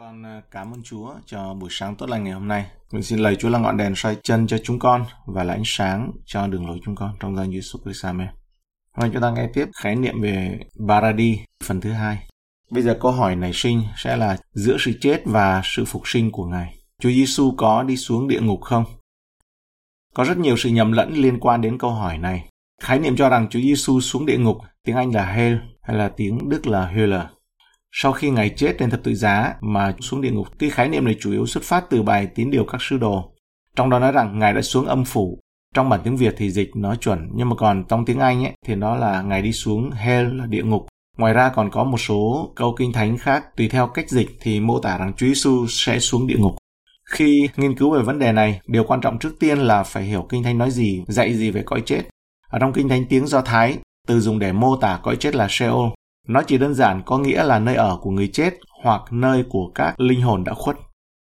con à, cảm ơn Chúa cho buổi sáng tốt lành ngày hôm nay. Mình xin lời Chúa là ngọn đèn soi chân cho chúng con và là ánh sáng cho đường lối chúng con trong danh Jesus Christ. Amen. Hôm nay chúng ta nghe tiếp khái niệm về Baradi phần thứ hai. Bây giờ câu hỏi nảy sinh sẽ là giữa sự chết và sự phục sinh của Ngài. Chúa Giêsu có đi xuống địa ngục không? Có rất nhiều sự nhầm lẫn liên quan đến câu hỏi này. Khái niệm cho rằng Chúa Giêsu xuống địa ngục, tiếng Anh là hell hay là tiếng Đức là Hölle sau khi Ngài chết lên thập tự giá mà xuống địa ngục. Cái khái niệm này chủ yếu xuất phát từ bài tín điều các sư đồ. Trong đó nói rằng Ngài đã xuống âm phủ. Trong bản tiếng Việt thì dịch nó chuẩn, nhưng mà còn trong tiếng Anh ấy, thì nó là Ngài đi xuống hell là địa ngục. Ngoài ra còn có một số câu kinh thánh khác tùy theo cách dịch thì mô tả rằng Chúa Giêsu sẽ xuống địa ngục. Khi nghiên cứu về vấn đề này, điều quan trọng trước tiên là phải hiểu kinh thánh nói gì, dạy gì về cõi chết. Ở trong kinh thánh tiếng Do Thái, từ dùng để mô tả cõi chết là Sheol, nó chỉ đơn giản có nghĩa là nơi ở của người chết hoặc nơi của các linh hồn đã khuất.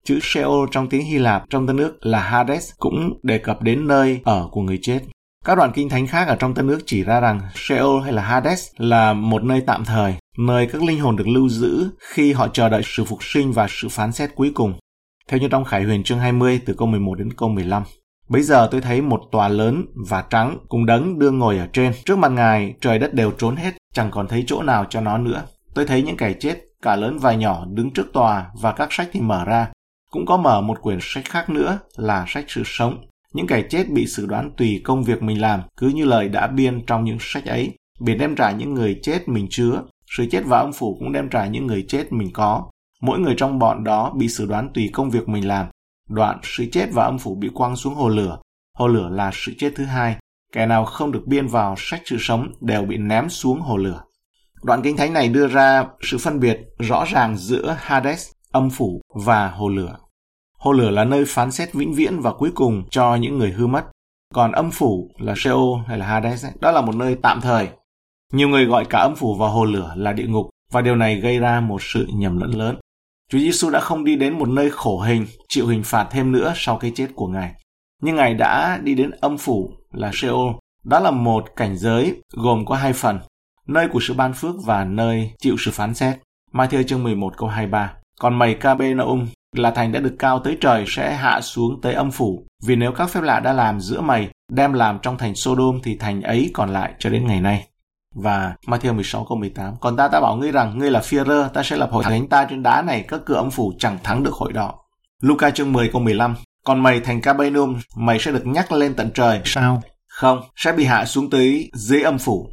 Chữ Sheol trong tiếng Hy Lạp trong Tân ước là Hades cũng đề cập đến nơi ở của người chết. Các đoạn kinh thánh khác ở trong Tân ước chỉ ra rằng Sheol hay là Hades là một nơi tạm thời, nơi các linh hồn được lưu giữ khi họ chờ đợi sự phục sinh và sự phán xét cuối cùng. Theo như trong Khải Huyền chương 20 từ câu 11 đến câu 15. Bây giờ tôi thấy một tòa lớn và trắng cùng đấng đương ngồi ở trên. Trước mặt ngài, trời đất đều trốn hết, chẳng còn thấy chỗ nào cho nó nữa. Tôi thấy những kẻ chết, cả lớn và nhỏ, đứng trước tòa và các sách thì mở ra. Cũng có mở một quyển sách khác nữa là sách sự sống. Những kẻ chết bị xử đoán tùy công việc mình làm, cứ như lời đã biên trong những sách ấy. Biển đem trả những người chết mình chứa, sự chết và âm phủ cũng đem trả những người chết mình có. Mỗi người trong bọn đó bị xử đoán tùy công việc mình làm, Đoạn sự chết và âm phủ bị quăng xuống hồ lửa. Hồ lửa là sự chết thứ hai. Kẻ nào không được biên vào sách sự sống đều bị ném xuống hồ lửa. Đoạn kinh thánh này đưa ra sự phân biệt rõ ràng giữa Hades, âm phủ và hồ lửa. Hồ lửa là nơi phán xét vĩnh viễn và cuối cùng cho những người hư mất. Còn âm phủ là Sheol hay là Hades, ấy, đó là một nơi tạm thời. Nhiều người gọi cả âm phủ và hồ lửa là địa ngục và điều này gây ra một sự nhầm lẫn lớn. Chúa Giêsu đã không đi đến một nơi khổ hình, chịu hình phạt thêm nữa sau cái chết của Ngài. Nhưng Ngài đã đi đến âm phủ là Sheol. Đó là một cảnh giới gồm có hai phần, nơi của sự ban phước và nơi chịu sự phán xét. Matthew chương 11 câu 23. Còn mày Capernaum là thành đã được cao tới trời sẽ hạ xuống tới âm phủ. Vì nếu các phép lạ đã làm giữa mày đem làm trong thành Sodom thì thành ấy còn lại cho đến ngày nay. Và Matthew 16 câu 18 Còn ta đã bảo ngươi rằng ngươi là phi-rơ Ta sẽ lập hội thánh ta trên đá này Các cửa âm phủ chẳng thắng được hội đó Luca chương 10 câu 15 còn mày thành Capernaum Mày sẽ được nhắc lên tận trời. Sao? Không, sẽ bị hạ xuống tới dưới âm phủ.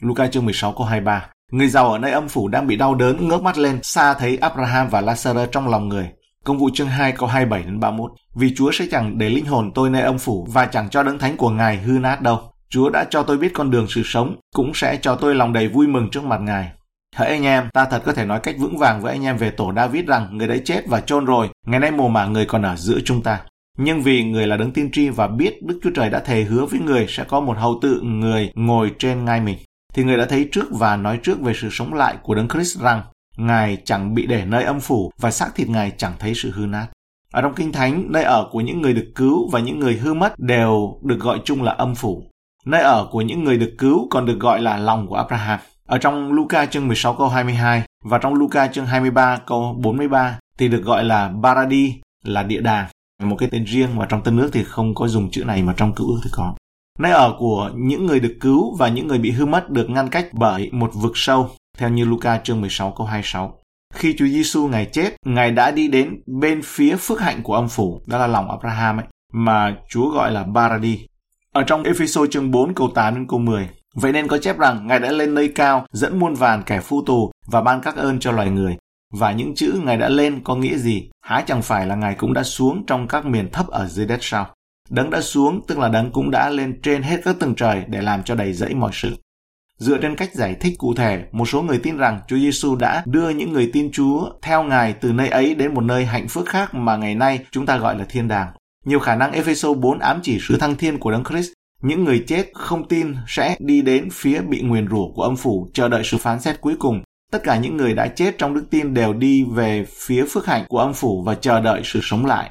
Luca chương 16 câu 23 Người giàu ở nơi âm phủ đang bị đau đớn ngước mắt lên xa thấy Abraham và Lazarus trong lòng người. Công vụ chương 2 câu 27 đến 31 Vì Chúa sẽ chẳng để linh hồn tôi nơi âm phủ và chẳng cho đấng thánh của Ngài hư nát đâu. Chúa đã cho tôi biết con đường sự sống, cũng sẽ cho tôi lòng đầy vui mừng trước mặt Ngài. Hỡi anh em, ta thật có thể nói cách vững vàng với anh em về tổ David rằng người đã chết và chôn rồi, ngày nay mồ mả người còn ở giữa chúng ta. Nhưng vì người là đấng tiên tri và biết Đức Chúa Trời đã thề hứa với người sẽ có một hầu tự người ngồi trên ngai mình, thì người đã thấy trước và nói trước về sự sống lại của đấng Christ rằng Ngài chẳng bị để nơi âm phủ và xác thịt Ngài chẳng thấy sự hư nát. Ở trong Kinh Thánh, nơi ở của những người được cứu và những người hư mất đều được gọi chung là âm phủ. Nơi ở của những người được cứu còn được gọi là lòng của Abraham. Ở trong Luca chương 16 câu 22 và trong Luca chương 23 câu 43 thì được gọi là Baradi là địa đàng. Một cái tên riêng và trong Tân ước thì không có dùng chữ này mà trong cựu ước thì có. Nơi ở của những người được cứu và những người bị hư mất được ngăn cách bởi một vực sâu, theo như Luca chương 16 câu 26. Khi Chúa Giêsu ngài chết, ngài đã đi đến bên phía phước hạnh của ông phủ, đó là lòng Abraham ấy, mà Chúa gọi là Baradi. Ở trong Ephesos chương 4 câu 8 đến câu 10. Vậy nên có chép rằng Ngài đã lên nơi cao, dẫn muôn vàn kẻ phu tù và ban các ơn cho loài người. Và những chữ Ngài đã lên có nghĩa gì? Há chẳng phải là Ngài cũng đã xuống trong các miền thấp ở dưới đất sao? Đấng đã xuống tức là đấng cũng đã lên trên hết các tầng trời để làm cho đầy dẫy mọi sự. Dựa trên cách giải thích cụ thể, một số người tin rằng Chúa Giêsu đã đưa những người tin Chúa theo Ngài từ nơi ấy đến một nơi hạnh phúc khác mà ngày nay chúng ta gọi là thiên đàng. Nhiều khả năng Ephesos 4 ám chỉ sự thăng thiên của Đấng Christ. Những người chết không tin sẽ đi đến phía bị nguyền rủa của âm phủ, chờ đợi sự phán xét cuối cùng. Tất cả những người đã chết trong đức tin đều đi về phía phước hạnh của âm phủ và chờ đợi sự sống lại.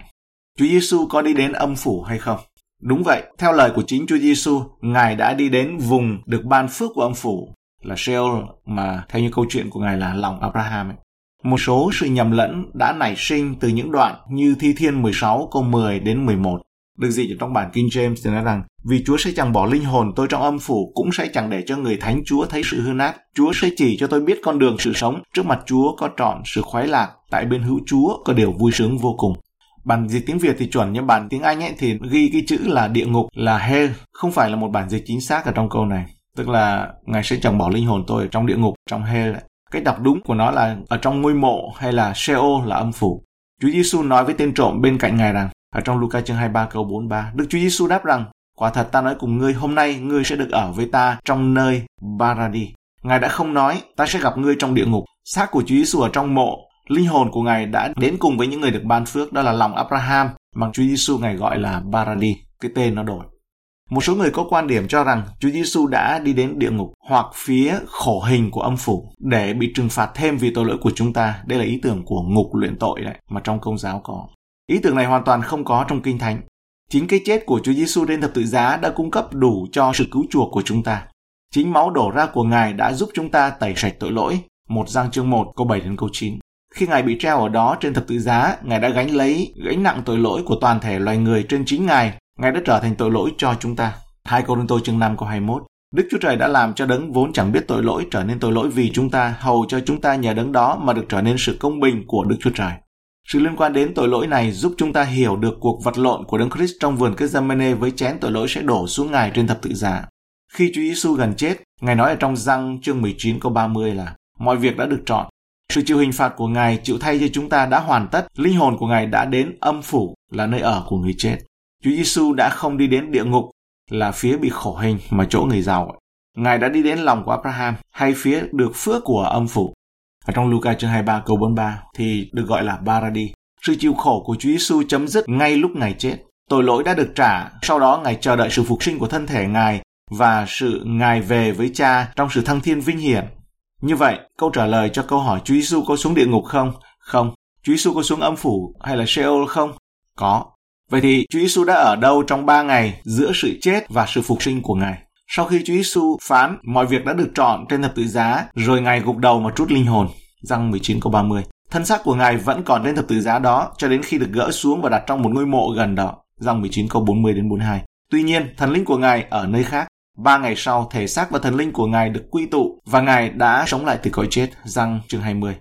Chúa Giêsu có đi đến âm phủ hay không? Đúng vậy, theo lời của chính Chúa Giêsu, Ngài đã đi đến vùng được ban phước của âm phủ là Sheol mà theo như câu chuyện của Ngài là lòng Abraham ấy. một số sự nhầm lẫn đã nảy sinh từ những đoạn như Thi Thiên 16 câu 10 đến 11. Được dịch ở trong bản King James thì nói rằng Vì Chúa sẽ chẳng bỏ linh hồn tôi trong âm phủ cũng sẽ chẳng để cho người thánh Chúa thấy sự hư nát. Chúa sẽ chỉ cho tôi biết con đường sự sống. Trước mặt Chúa có trọn sự khoái lạc. Tại bên hữu Chúa có điều vui sướng vô cùng. Bản dịch tiếng Việt thì chuẩn nhưng bản tiếng Anh ấy thì ghi cái chữ là địa ngục là hell không phải là một bản dịch chính xác ở trong câu này. Tức là Ngài sẽ chẳng bỏ linh hồn tôi ở trong địa ngục, trong hell. Cái đọc đúng của nó là ở trong ngôi mộ hay là Sheol là âm phủ. Chúa Giêsu nói với tên trộm bên cạnh Ngài rằng ở trong Luca chương 23 câu 43, Đức Chúa Giêsu đáp rằng, quả thật ta nói cùng ngươi, hôm nay ngươi sẽ được ở với ta trong nơi Baradi. Ngài đã không nói, ta sẽ gặp ngươi trong địa ngục. Xác của Chúa Giêsu ở trong mộ, linh hồn của Ngài đã đến cùng với những người được ban phước, đó là lòng Abraham, mà Chúa Giêsu Ngài gọi là Baradi, cái tên nó đổi. Một số người có quan điểm cho rằng Chúa Giêsu đã đi đến địa ngục hoặc phía khổ hình của âm phủ để bị trừng phạt thêm vì tội lỗi của chúng ta. Đây là ý tưởng của ngục luyện tội đấy mà trong công giáo có. Ý tưởng này hoàn toàn không có trong Kinh Thánh. Chính cái chết của Chúa Giêsu trên thập tự giá đã cung cấp đủ cho sự cứu chuộc của chúng ta. Chính máu đổ ra của Ngài đã giúp chúng ta tẩy sạch tội lỗi. Một Giang chương 1 câu 7 đến câu 9. Khi Ngài bị treo ở đó trên thập tự giá, Ngài đã gánh lấy gánh nặng tội lỗi của toàn thể loài người trên chính Ngài. Ngài đã trở thành tội lỗi cho chúng ta. 2 Cô-rinh-tô chương 5 câu 21. Đức Chúa Trời đã làm cho đấng vốn chẳng biết tội lỗi trở nên tội lỗi vì chúng ta, hầu cho chúng ta nhờ đấng đó mà được trở nên sự công bình của Đức Chúa Trời. Sự liên quan đến tội lỗi này giúp chúng ta hiểu được cuộc vật lộn của Đấng Christ trong vườn Gethsemane với chén tội lỗi sẽ đổ xuống Ngài trên thập tự giá. Khi Chúa Giêsu gần chết, Ngài nói ở trong răng chương 19 câu 30 là mọi việc đã được chọn. Sự chịu hình phạt của Ngài chịu thay cho chúng ta đã hoàn tất, linh hồn của Ngài đã đến âm phủ là nơi ở của người chết. Chúa Giêsu đã không đi đến địa ngục là phía bị khổ hình mà chỗ người giàu. Ngài đã đi đến lòng của Abraham hay phía được phước của âm phủ. Ở trong Luca chương 23 câu 43 thì được gọi là Baradi. Sự chịu khổ của Chúa Giêsu chấm dứt ngay lúc Ngài chết. Tội lỗi đã được trả, sau đó Ngài chờ đợi sự phục sinh của thân thể Ngài và sự Ngài về với Cha trong sự thăng thiên vinh hiển. Như vậy, câu trả lời cho câu hỏi Chúa Giêsu có xuống địa ngục không? Không. Chúa Giêsu có xuống âm phủ hay là Sheol không? Có. Vậy thì Chúa Giêsu đã ở đâu trong ba ngày giữa sự chết và sự phục sinh của Ngài? Sau khi Chúa Giêsu phán mọi việc đã được chọn trên thập tự giá, rồi Ngài gục đầu mà trút linh hồn. Răng 19 câu 30. Thân xác của Ngài vẫn còn trên thập tự giá đó cho đến khi được gỡ xuống và đặt trong một ngôi mộ gần đó. Răng 19 câu 40 đến 42. Tuy nhiên, thần linh của Ngài ở nơi khác. Ba ngày sau, thể xác và thần linh của Ngài được quy tụ và Ngài đã sống lại từ cõi chết. Răng chương 20.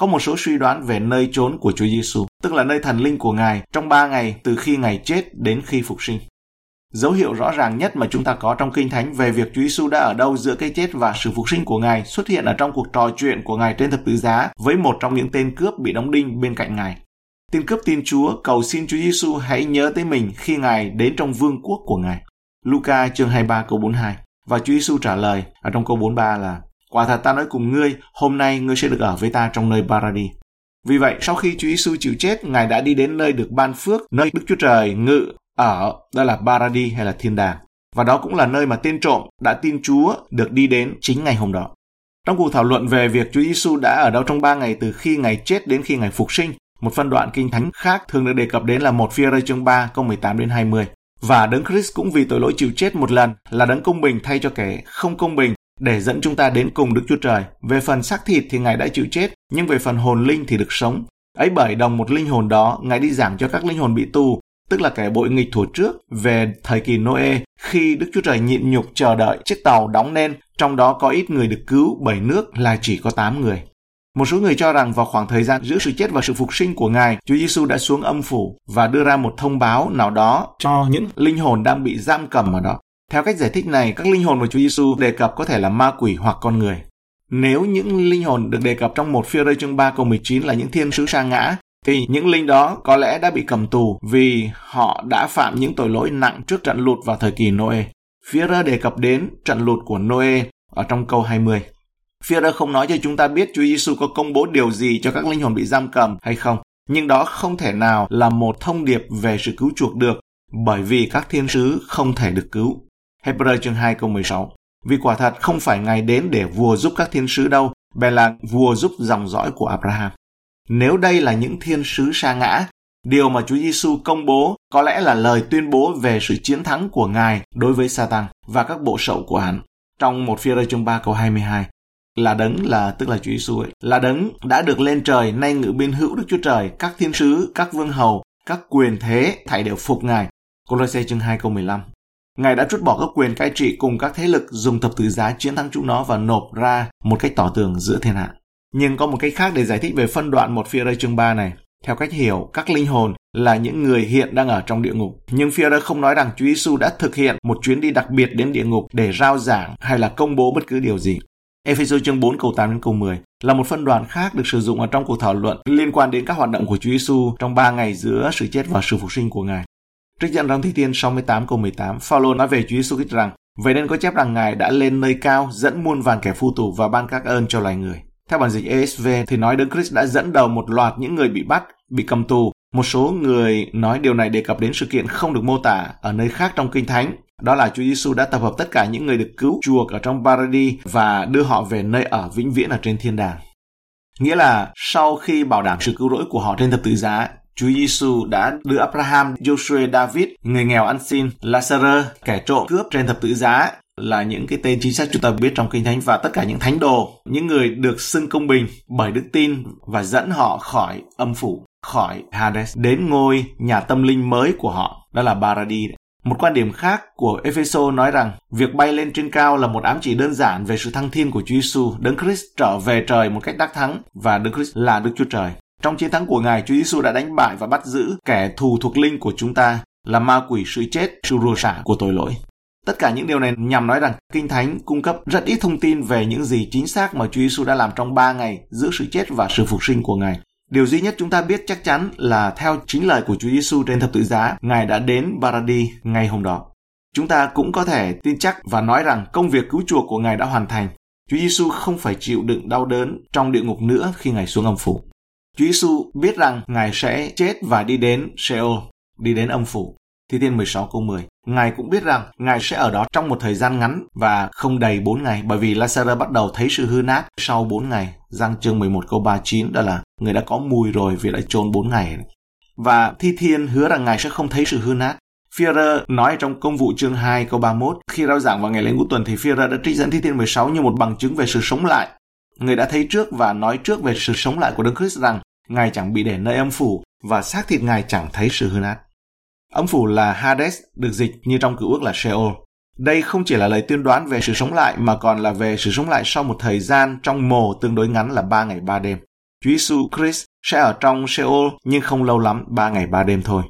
Có một số suy đoán về nơi trốn của Chúa Giêsu, tức là nơi thần linh của Ngài trong ba ngày từ khi Ngài chết đến khi phục sinh. Dấu hiệu rõ ràng nhất mà chúng ta có trong Kinh Thánh về việc Chúa Giêsu đã ở đâu giữa cái chết và sự phục sinh của Ngài xuất hiện ở trong cuộc trò chuyện của Ngài trên thập tự giá với một trong những tên cướp bị đóng đinh bên cạnh Ngài. Tên cướp tin Chúa cầu xin Chúa Giêsu hãy nhớ tới mình khi Ngài đến trong vương quốc của Ngài. Luca chương 23 câu 42 và Chúa Giêsu trả lời ở trong câu 43 là Quả thật ta nói cùng ngươi, hôm nay ngươi sẽ được ở với ta trong nơi Paradis. Vì vậy, sau khi Chúa Giêsu chịu chết, Ngài đã đi đến nơi được ban phước, nơi Đức Chúa Trời ngự ở, đó là Paradis hay là thiên đàng. Và đó cũng là nơi mà tên trộm đã tin Chúa được đi đến chính ngày hôm đó. Trong cuộc thảo luận về việc Chúa Giêsu đã ở đâu trong ba ngày từ khi ngày chết đến khi ngày phục sinh, một phân đoạn kinh thánh khác thường được đề cập đến là một phi rơi chương 3 câu 18 đến 20. Và đấng Christ cũng vì tội lỗi chịu chết một lần là đấng công bình thay cho kẻ không công bình để dẫn chúng ta đến cùng Đức Chúa Trời. Về phần xác thịt thì Ngài đã chịu chết, nhưng về phần hồn linh thì được sống. Ấy bởi đồng một linh hồn đó, Ngài đi giảng cho các linh hồn bị tù, tức là kẻ bội nghịch thủ trước về thời kỳ Noe, khi Đức Chúa Trời nhịn nhục chờ đợi chiếc tàu đóng nên, trong đó có ít người được cứu bởi nước là chỉ có 8 người. Một số người cho rằng vào khoảng thời gian giữa sự chết và sự phục sinh của Ngài, Chúa Giêsu đã xuống âm phủ và đưa ra một thông báo nào đó cho những linh hồn đang bị giam cầm ở đó. Theo cách giải thích này, các linh hồn mà Chúa Giêsu đề cập có thể là ma quỷ hoặc con người. Nếu những linh hồn được đề cập trong một phía rơi chương 3 câu 19 là những thiên sứ sa ngã, thì những linh đó có lẽ đã bị cầm tù vì họ đã phạm những tội lỗi nặng trước trận lụt vào thời kỳ Noe. Führer đề cập đến trận lụt của Noe ở trong câu 20. Führer không nói cho chúng ta biết Chúa Giêsu có công bố điều gì cho các linh hồn bị giam cầm hay không, nhưng đó không thể nào là một thông điệp về sự cứu chuộc được, bởi vì các thiên sứ không thể được cứu. Hebrew chương 2 câu 16. Vì quả thật không phải Ngài đến để vua giúp các thiên sứ đâu, bèn là vua giúp dòng dõi của Abraham. Nếu đây là những thiên sứ sa ngã, điều mà Chúa Giêsu công bố có lẽ là lời tuyên bố về sự chiến thắng của Ngài đối với Satan và các bộ sậu của hắn. Trong một phía chương 3 câu 22, là đấng là tức là Chúa Giêsu ấy, là đấng đã được lên trời nay ngự bên hữu Đức Chúa Trời, các thiên sứ, các vương hầu, các quyền thế thảy đều phục Ngài. Colosse chương 2 câu 15. Ngài đã trút bỏ các quyền cai trị cùng các thế lực dùng thập tự giá chiến thắng chúng nó và nộp ra một cách tỏ tường giữa thiên hạ. Nhưng có một cách khác để giải thích về phân đoạn một phía chương 3 này. Theo cách hiểu, các linh hồn là những người hiện đang ở trong địa ngục. Nhưng Führer không nói rằng Chúa Giêsu đã thực hiện một chuyến đi đặc biệt đến địa ngục để rao giảng hay là công bố bất cứ điều gì. Ephesos chương 4 câu 8 đến câu 10 là một phân đoạn khác được sử dụng ở trong cuộc thảo luận liên quan đến các hoạt động của Chúa Giêsu trong 3 ngày giữa sự chết và sự phục sinh của Ngài. Trích dẫn trong Thi Thiên 68 câu 18, Phaolô nói về Chúa Giêsu Christ rằng: Vậy nên có chép rằng Ngài đã lên nơi cao, dẫn muôn vàn kẻ phu tù và ban các ơn cho loài người. Theo bản dịch ESV thì nói Đấng Christ đã dẫn đầu một loạt những người bị bắt, bị cầm tù. Một số người nói điều này đề cập đến sự kiện không được mô tả ở nơi khác trong Kinh Thánh. Đó là Chúa Giêsu đã tập hợp tất cả những người được cứu chuộc ở trong Paradis và đưa họ về nơi ở vĩnh viễn ở trên thiên đàng. Nghĩa là sau khi bảo đảm sự cứu rỗi của họ trên thập tự giá, Chúa Giêsu đã đưa Abraham, Joshua, David, người nghèo ăn xin, Lazarus, kẻ trộm cướp trên thập tự giá là những cái tên chính xác chúng ta biết trong kinh thánh và tất cả những thánh đồ, những người được xưng công bình bởi đức tin và dẫn họ khỏi âm phủ, khỏi Hades đến ngôi nhà tâm linh mới của họ, đó là Paradis. Một quan điểm khác của Epheso nói rằng việc bay lên trên cao là một ám chỉ đơn giản về sự thăng thiên của Chúa Giêsu, Đấng Christ trở về trời một cách đắc thắng và Đấng Christ là Đức Chúa Trời. Trong chiến thắng của Ngài, Chúa Giêsu đã đánh bại và bắt giữ kẻ thù thuộc linh của chúng ta là ma quỷ sự chết, sự rùa xả của tội lỗi. Tất cả những điều này nhằm nói rằng Kinh Thánh cung cấp rất ít thông tin về những gì chính xác mà Chúa Giêsu đã làm trong 3 ngày giữa sự chết và sự phục sinh của Ngài. Điều duy nhất chúng ta biết chắc chắn là theo chính lời của Chúa Giêsu trên thập tự giá, Ngài đã đến Paradis ngay hôm đó. Chúng ta cũng có thể tin chắc và nói rằng công việc cứu chuộc của Ngài đã hoàn thành. Chúa Giêsu không phải chịu đựng đau đớn trong địa ngục nữa khi Ngài xuống âm phủ. Chúa Giêsu biết rằng Ngài sẽ chết và đi đến Sheol, đi đến âm phủ. Thi Thiên 16 câu 10. Ngài cũng biết rằng Ngài sẽ ở đó trong một thời gian ngắn và không đầy 4 ngày, bởi vì Lazarus bắt đầu thấy sự hư nát sau 4 ngày. Giăng chương 11 câu 39 đó là người đã có mùi rồi vì đã chôn 4 ngày. Và Thi Thiên hứa rằng Ngài sẽ không thấy sự hư nát. Führer nói trong công vụ chương 2 câu 31 khi rao giảng vào ngày lễ ngũ tuần thì Führer đã trích dẫn Thi Thiên 16 như một bằng chứng về sự sống lại. Người đã thấy trước và nói trước về sự sống lại của Đức Christ rằng Ngài chẳng bị để nơi âm phủ và xác thịt Ngài chẳng thấy sự hư nát. Âm phủ là Hades, được dịch như trong cựu ước là Sheol. Đây không chỉ là lời tuyên đoán về sự sống lại mà còn là về sự sống lại sau một thời gian trong mồ tương đối ngắn là 3 ngày 3 đêm. Chúa Giêsu Christ sẽ ở trong Sheol nhưng không lâu lắm 3 ngày 3 đêm thôi.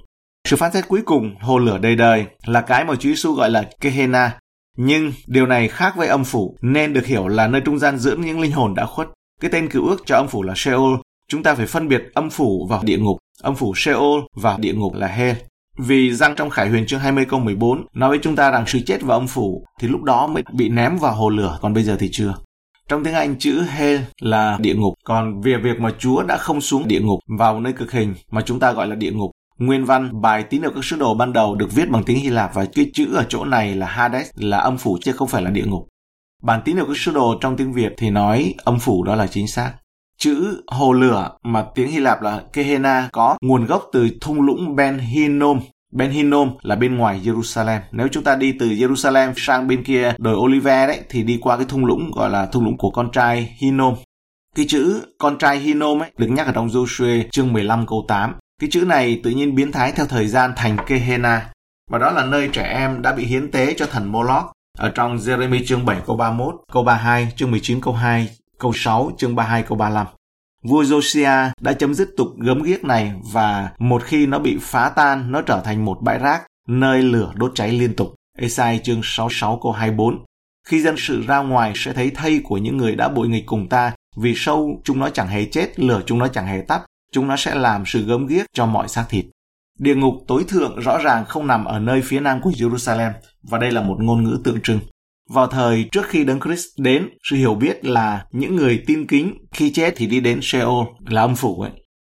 Sự phán xét cuối cùng, hồ lửa đầy đời, là cái mà Chúa Giêsu gọi là Gehenna. Nhưng điều này khác với âm phủ nên được hiểu là nơi trung gian giữa những linh hồn đã khuất. Cái tên cựu ước cho âm phủ là Sheol. Chúng ta phải phân biệt âm phủ và địa ngục. Âm phủ Sheol và địa ngục là Hell. Vì răng trong Khải Huyền chương 20 câu 14 nói với chúng ta rằng sự chết và âm phủ thì lúc đó mới bị ném vào hồ lửa, còn bây giờ thì chưa. Trong tiếng Anh chữ hell là địa ngục, còn về việc mà Chúa đã không xuống địa ngục vào nơi cực hình mà chúng ta gọi là địa ngục. Nguyên văn bài tín hiệu các sứ đồ ban đầu được viết bằng tiếng Hy Lạp và cái chữ ở chỗ này là Hades là âm phủ chứ không phải là địa ngục. Bản tín hiệu các sứ đồ trong tiếng Việt thì nói âm phủ đó là chính xác. Chữ hồ lửa mà tiếng Hy Lạp là Gehenna có nguồn gốc từ thung lũng Ben Hinnom. Ben Hinnom là bên ngoài Jerusalem. Nếu chúng ta đi từ Jerusalem sang bên kia đồi Olive đấy thì đi qua cái thung lũng gọi là thung lũng của con trai Hinnom. Cái chữ con trai Hinnom ấy được nhắc ở trong Joshua chương 15 câu 8. Cái chữ này tự nhiên biến thái theo thời gian thành Gehenna. Và đó là nơi trẻ em đã bị hiến tế cho thần Moloch ở trong Jeremy chương 7 câu 31, câu 32, chương 19 câu 2, câu 6, chương 32 câu 35. Vua Josiah đã chấm dứt tục gớm ghiếc này và một khi nó bị phá tan, nó trở thành một bãi rác, nơi lửa đốt cháy liên tục. Esai chương 66 câu 24. Khi dân sự ra ngoài sẽ thấy thây của những người đã bội nghịch cùng ta, vì sâu chúng nó chẳng hề chết, lửa chúng nó chẳng hề tắt, chúng nó sẽ làm sự gớm ghiếc cho mọi xác thịt. Địa ngục tối thượng rõ ràng không nằm ở nơi phía nam của Jerusalem, và đây là một ngôn ngữ tượng trưng. Vào thời trước khi Đấng Christ đến, sự hiểu biết là những người tin kính khi chết thì đi đến Sheol là âm phủ ấy.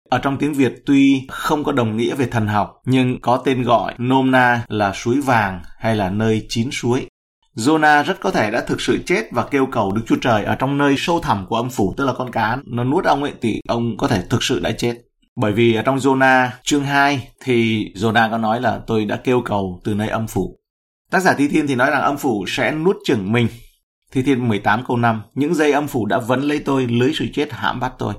Ở trong tiếng Việt tuy không có đồng nghĩa về thần học, nhưng có tên gọi nôm na là suối vàng hay là nơi chín suối. Jonah rất có thể đã thực sự chết và kêu cầu Đức Chúa Trời ở trong nơi sâu thẳm của âm phủ, tức là con cá nó nuốt ông ấy thì ông có thể thực sự đã chết. Bởi vì ở trong Jonah chương 2 thì Jonah có nói là tôi đã kêu cầu từ nơi âm phủ. Tác giả Thi Thiên thì nói rằng âm phủ sẽ nuốt chửng mình. Thi Thiên 18 câu 5, những dây âm phủ đã vấn lấy tôi, lưới sự chết hãm bắt tôi.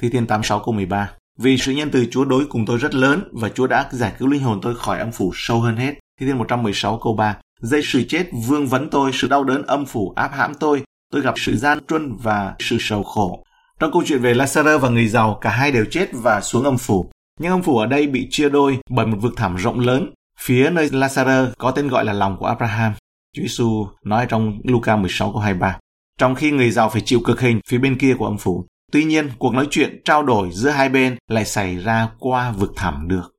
Thi Thiên 86 câu 13, vì sự nhân từ Chúa đối cùng tôi rất lớn và Chúa đã giải cứu linh hồn tôi khỏi âm phủ sâu hơn hết. Thi Thiên 116 câu 3, dây sự chết vương vấn tôi, sự đau đớn âm phủ áp hãm tôi, tôi gặp sự gian truân và sự sầu khổ. Trong câu chuyện về Lazarus và người giàu, cả hai đều chết và xuống âm phủ. Nhưng âm phủ ở đây bị chia đôi bởi một vực thẳm rộng lớn. Phía nơi Lazarus có tên gọi là lòng của Abraham. Chúa Giêsu nói trong Luca 16 câu 23. Trong khi người giàu phải chịu cực hình phía bên kia của âm phủ. Tuy nhiên, cuộc nói chuyện trao đổi giữa hai bên lại xảy ra qua vực thẳm được.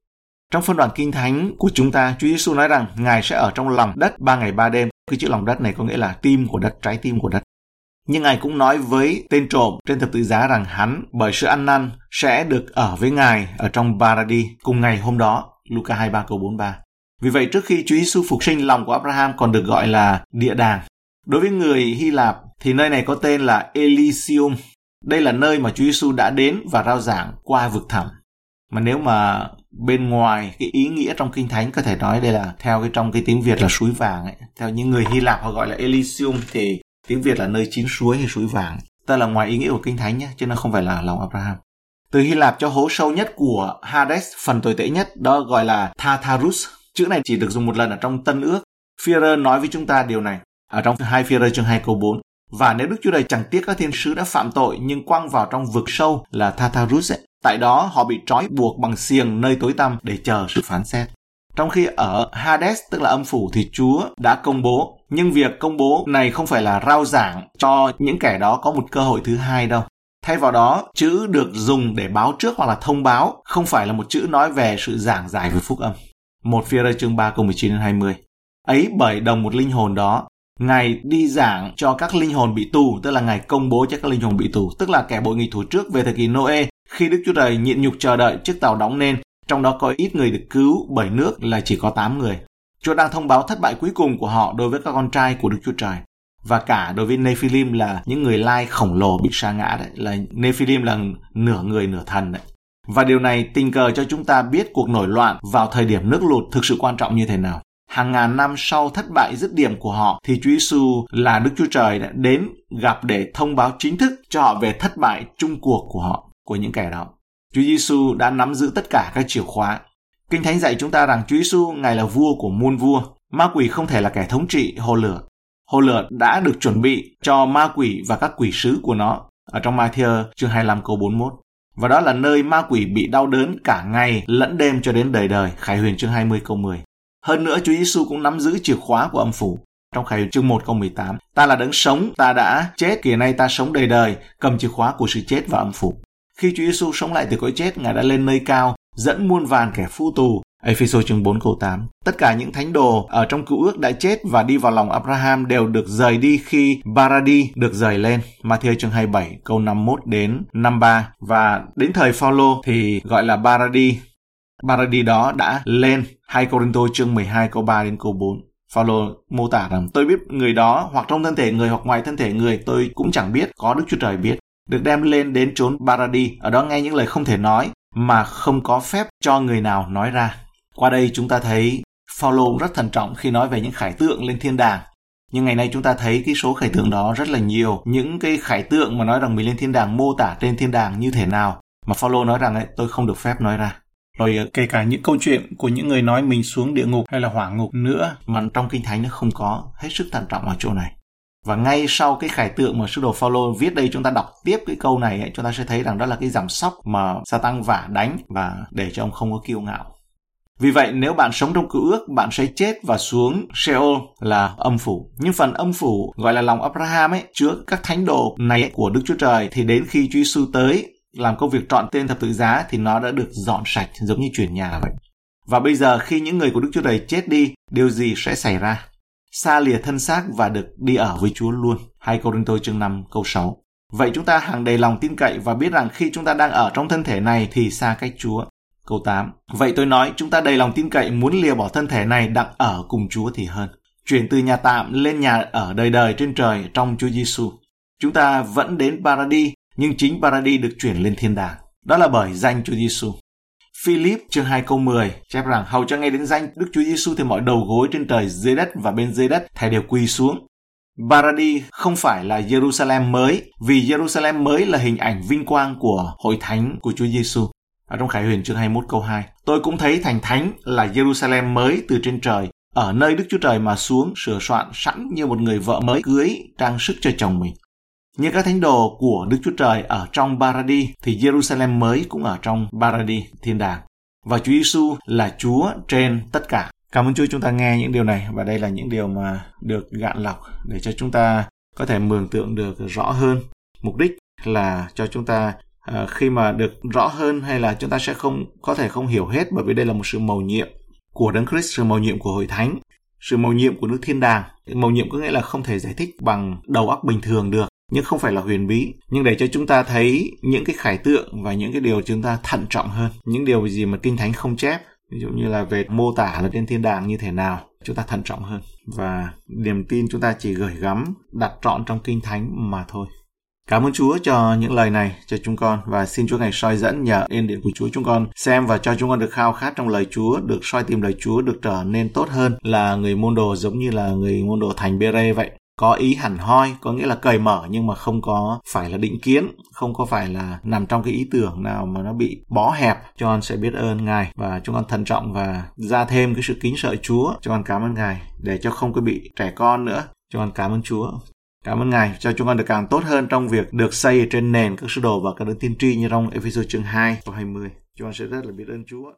Trong phân đoạn kinh thánh của chúng ta, Chúa Giêsu nói rằng Ngài sẽ ở trong lòng đất ba ngày ba đêm. Cái chữ lòng đất này có nghĩa là tim của đất, trái tim của đất. Nhưng Ngài cũng nói với tên trộm trên thập tự giá rằng hắn bởi sự ăn năn sẽ được ở với Ngài ở trong Paradis cùng ngày hôm đó. Luca 23 câu 43. Vì vậy trước khi Chúa Giêsu phục sinh lòng của Abraham còn được gọi là địa đàng. Đối với người Hy Lạp thì nơi này có tên là Elysium. Đây là nơi mà Chúa Giêsu đã đến và rao giảng qua vực thẳm. Mà nếu mà bên ngoài cái ý nghĩa trong kinh thánh có thể nói đây là theo cái trong cái tiếng Việt là suối vàng ấy. Theo những người Hy Lạp họ gọi là Elysium thì tiếng Việt là nơi chín suối hay suối vàng. ta là ngoài ý nghĩa của kinh thánh nhé, chứ nó không phải là lòng Abraham. Từ Hy Lạp cho hố sâu nhất của Hades, phần tồi tệ nhất, đó gọi là Tartarus. Chữ này chỉ được dùng một lần ở trong Tân Ước. Führer nói với chúng ta điều này ở trong hai Führer chương 2 câu 4. Và nếu Đức Chúa Trời chẳng tiếc các thiên sứ đã phạm tội nhưng quăng vào trong vực sâu là Tartarus ấy, tại đó họ bị trói buộc bằng xiềng nơi tối tăm để chờ sự phán xét. Trong khi ở Hades, tức là âm phủ, thì Chúa đã công bố. Nhưng việc công bố này không phải là rao giảng cho những kẻ đó có một cơ hội thứ hai đâu. Thay vào đó, chữ được dùng để báo trước hoặc là thông báo, không phải là một chữ nói về sự giảng giải về phúc âm. Một phía rơi chương 3 câu 19 đến 20. Ấy bởi đồng một linh hồn đó, Ngài đi giảng cho các linh hồn bị tù, tức là Ngài công bố cho các linh hồn bị tù, tức là kẻ bội nghị thủ trước về thời kỳ Noe, khi Đức Chúa Trời nhịn nhục chờ đợi chiếc tàu đóng nên trong đó có ít người được cứu bởi nước là chỉ có 8 người. Chúa đang thông báo thất bại cuối cùng của họ đối với các con trai của Đức Chúa Trời. Và cả đối với Nephilim là những người lai khổng lồ bị sa ngã đấy, là Nephilim là nửa người nửa thần đấy. Và điều này tình cờ cho chúng ta biết cuộc nổi loạn vào thời điểm nước lụt thực sự quan trọng như thế nào. Hàng ngàn năm sau thất bại dứt điểm của họ thì Chúa Giêsu là Đức Chúa Trời đã đến gặp để thông báo chính thức cho họ về thất bại chung cuộc của họ, của những kẻ đó. Chúa Giêsu đã nắm giữ tất cả các chìa khóa. Kinh Thánh dạy chúng ta rằng Chúa Giêsu ngài là vua của muôn vua. Ma quỷ không thể là kẻ thống trị hồ lửa. Hồ lửa đã được chuẩn bị cho ma quỷ và các quỷ sứ của nó ở trong Matthew chương 25 câu 41. Và đó là nơi ma quỷ bị đau đớn cả ngày lẫn đêm cho đến đời đời, Khải Huyền chương 20 câu 10. Hơn nữa Chúa Giêsu cũng nắm giữ chìa khóa của âm phủ. Trong Khải Huyền chương 1 câu 18, ta là đấng sống, ta đã chết, kìa nay ta sống đời đời, cầm chìa khóa của sự chết và âm phủ. Khi Chúa Giêsu sống lại từ cõi chết, Ngài đã lên nơi cao, dẫn muôn vàn kẻ phu tù. Ephesos chương 4 câu 8. Tất cả những thánh đồ ở trong cựu ước đã chết và đi vào lòng Abraham đều được rời đi khi Baradi được rời lên. Matthew chương 27 câu 51 đến 53 và đến thời Phaolô thì gọi là Baradi. Baradi đó đã lên 2 Corinto chương 12 câu 3 đến câu 4. Phaolô mô tả rằng tôi biết người đó hoặc trong thân thể người hoặc ngoài thân thể người tôi cũng chẳng biết, có Đức Chúa Trời biết được đem lên đến chốn Baradi, ở đó nghe những lời không thể nói mà không có phép cho người nào nói ra. Qua đây chúng ta thấy Phaolô rất thận trọng khi nói về những khải tượng lên thiên đàng. Nhưng ngày nay chúng ta thấy cái số khải tượng đó rất là nhiều. Những cái khải tượng mà nói rằng mình lên thiên đàng mô tả trên thiên đàng như thế nào. Mà Phaolô nói rằng ấy, tôi không được phép nói ra. Rồi ờ, kể cả những câu chuyện của những người nói mình xuống địa ngục hay là hỏa ngục nữa mà trong kinh thánh nó không có. Hết sức thận trọng ở chỗ này. Và ngay sau cái khải tượng mà sư đồ Phaolô viết đây chúng ta đọc tiếp cái câu này ấy, chúng ta sẽ thấy rằng đó là cái giảm sóc mà Satan vả đánh và để cho ông không có kiêu ngạo. Vì vậy nếu bạn sống trong cựu ước, bạn sẽ chết và xuống Sheol là âm phủ. Nhưng phần âm phủ gọi là lòng Abraham ấy, chứa các thánh đồ này của Đức Chúa Trời thì đến khi Chúa Giêsu tới làm công việc trọn tên thập tự giá thì nó đã được dọn sạch giống như chuyển nhà vậy. Và bây giờ khi những người của Đức Chúa Trời chết đi, điều gì sẽ xảy ra? xa lìa thân xác và được đi ở với Chúa luôn. 2 Corinto chương 5 câu 6. Vậy chúng ta hàng đầy lòng tin cậy và biết rằng khi chúng ta đang ở trong thân thể này thì xa cách Chúa. Câu 8. Vậy tôi nói chúng ta đầy lòng tin cậy muốn lìa bỏ thân thể này đặng ở cùng Chúa thì hơn. Chuyển từ nhà tạm lên nhà ở đời đời trên trời trong Chúa Giêsu. Chúng ta vẫn đến Paradis nhưng chính Paradis được chuyển lên thiên đàng. Đó là bởi danh Chúa Giêsu. Philip chương 2 câu 10 chép rằng hầu cho nghe đến danh Đức Chúa Giêsu thì mọi đầu gối trên trời dưới đất và bên dưới đất thầy đều quỳ xuống. Paradis không phải là Jerusalem mới, vì Jerusalem mới là hình ảnh vinh quang của hội thánh của Chúa Giêsu. Ở trong Khải Huyền chương 21 câu 2, tôi cũng thấy thành thánh là Jerusalem mới từ trên trời, ở nơi Đức Chúa Trời mà xuống sửa soạn sẵn như một người vợ mới cưới trang sức cho chồng mình. Như các thánh đồ của Đức Chúa Trời ở trong Baradi thì Jerusalem mới cũng ở trong Baradi, thiên đàng. Và Chúa Giêsu là Chúa trên tất cả. Cảm ơn Chúa chúng ta nghe những điều này và đây là những điều mà được gạn lọc để cho chúng ta có thể mường tượng được rõ hơn. Mục đích là cho chúng ta à, khi mà được rõ hơn hay là chúng ta sẽ không có thể không hiểu hết bởi vì đây là một sự mầu nhiệm của Đấng Christ, sự mầu nhiệm của hội thánh, sự mầu nhiệm của nước thiên đàng. Mầu nhiệm có nghĩa là không thể giải thích bằng đầu óc bình thường được nhưng không phải là huyền bí. Nhưng để cho chúng ta thấy những cái khải tượng và những cái điều chúng ta thận trọng hơn những điều gì mà kinh thánh không chép ví dụ như là về mô tả là trên thiên đàng như thế nào chúng ta thận trọng hơn. Và niềm tin chúng ta chỉ gửi gắm đặt trọn trong kinh thánh mà thôi. Cảm ơn Chúa cho những lời này cho chúng con và xin Chúa ngày soi dẫn nhờ ơn điện của Chúa chúng con xem và cho chúng con được khao khát trong lời Chúa, được soi tìm lời Chúa, được trở nên tốt hơn là người môn đồ giống như là người môn đồ thành Bê-rê vậy. Có ý hẳn hoi có nghĩa là cởi mở nhưng mà không có phải là định kiến không có phải là nằm trong cái ý tưởng nào mà nó bị bó hẹp. Cho con sẽ biết ơn ngài và chúng con thận trọng và ra thêm cái sự kính sợ chúa. Cho con cảm ơn ngài để cho không có bị trẻ con nữa. Cho con cảm ơn chúa. Cảm ơn Ngài cho chúng con được càng tốt hơn trong việc được xây trên nền các sứ đồ và các đấng tiên tri như trong Ephesos chương 2 câu 20. Chúng con sẽ rất là biết ơn Chúa.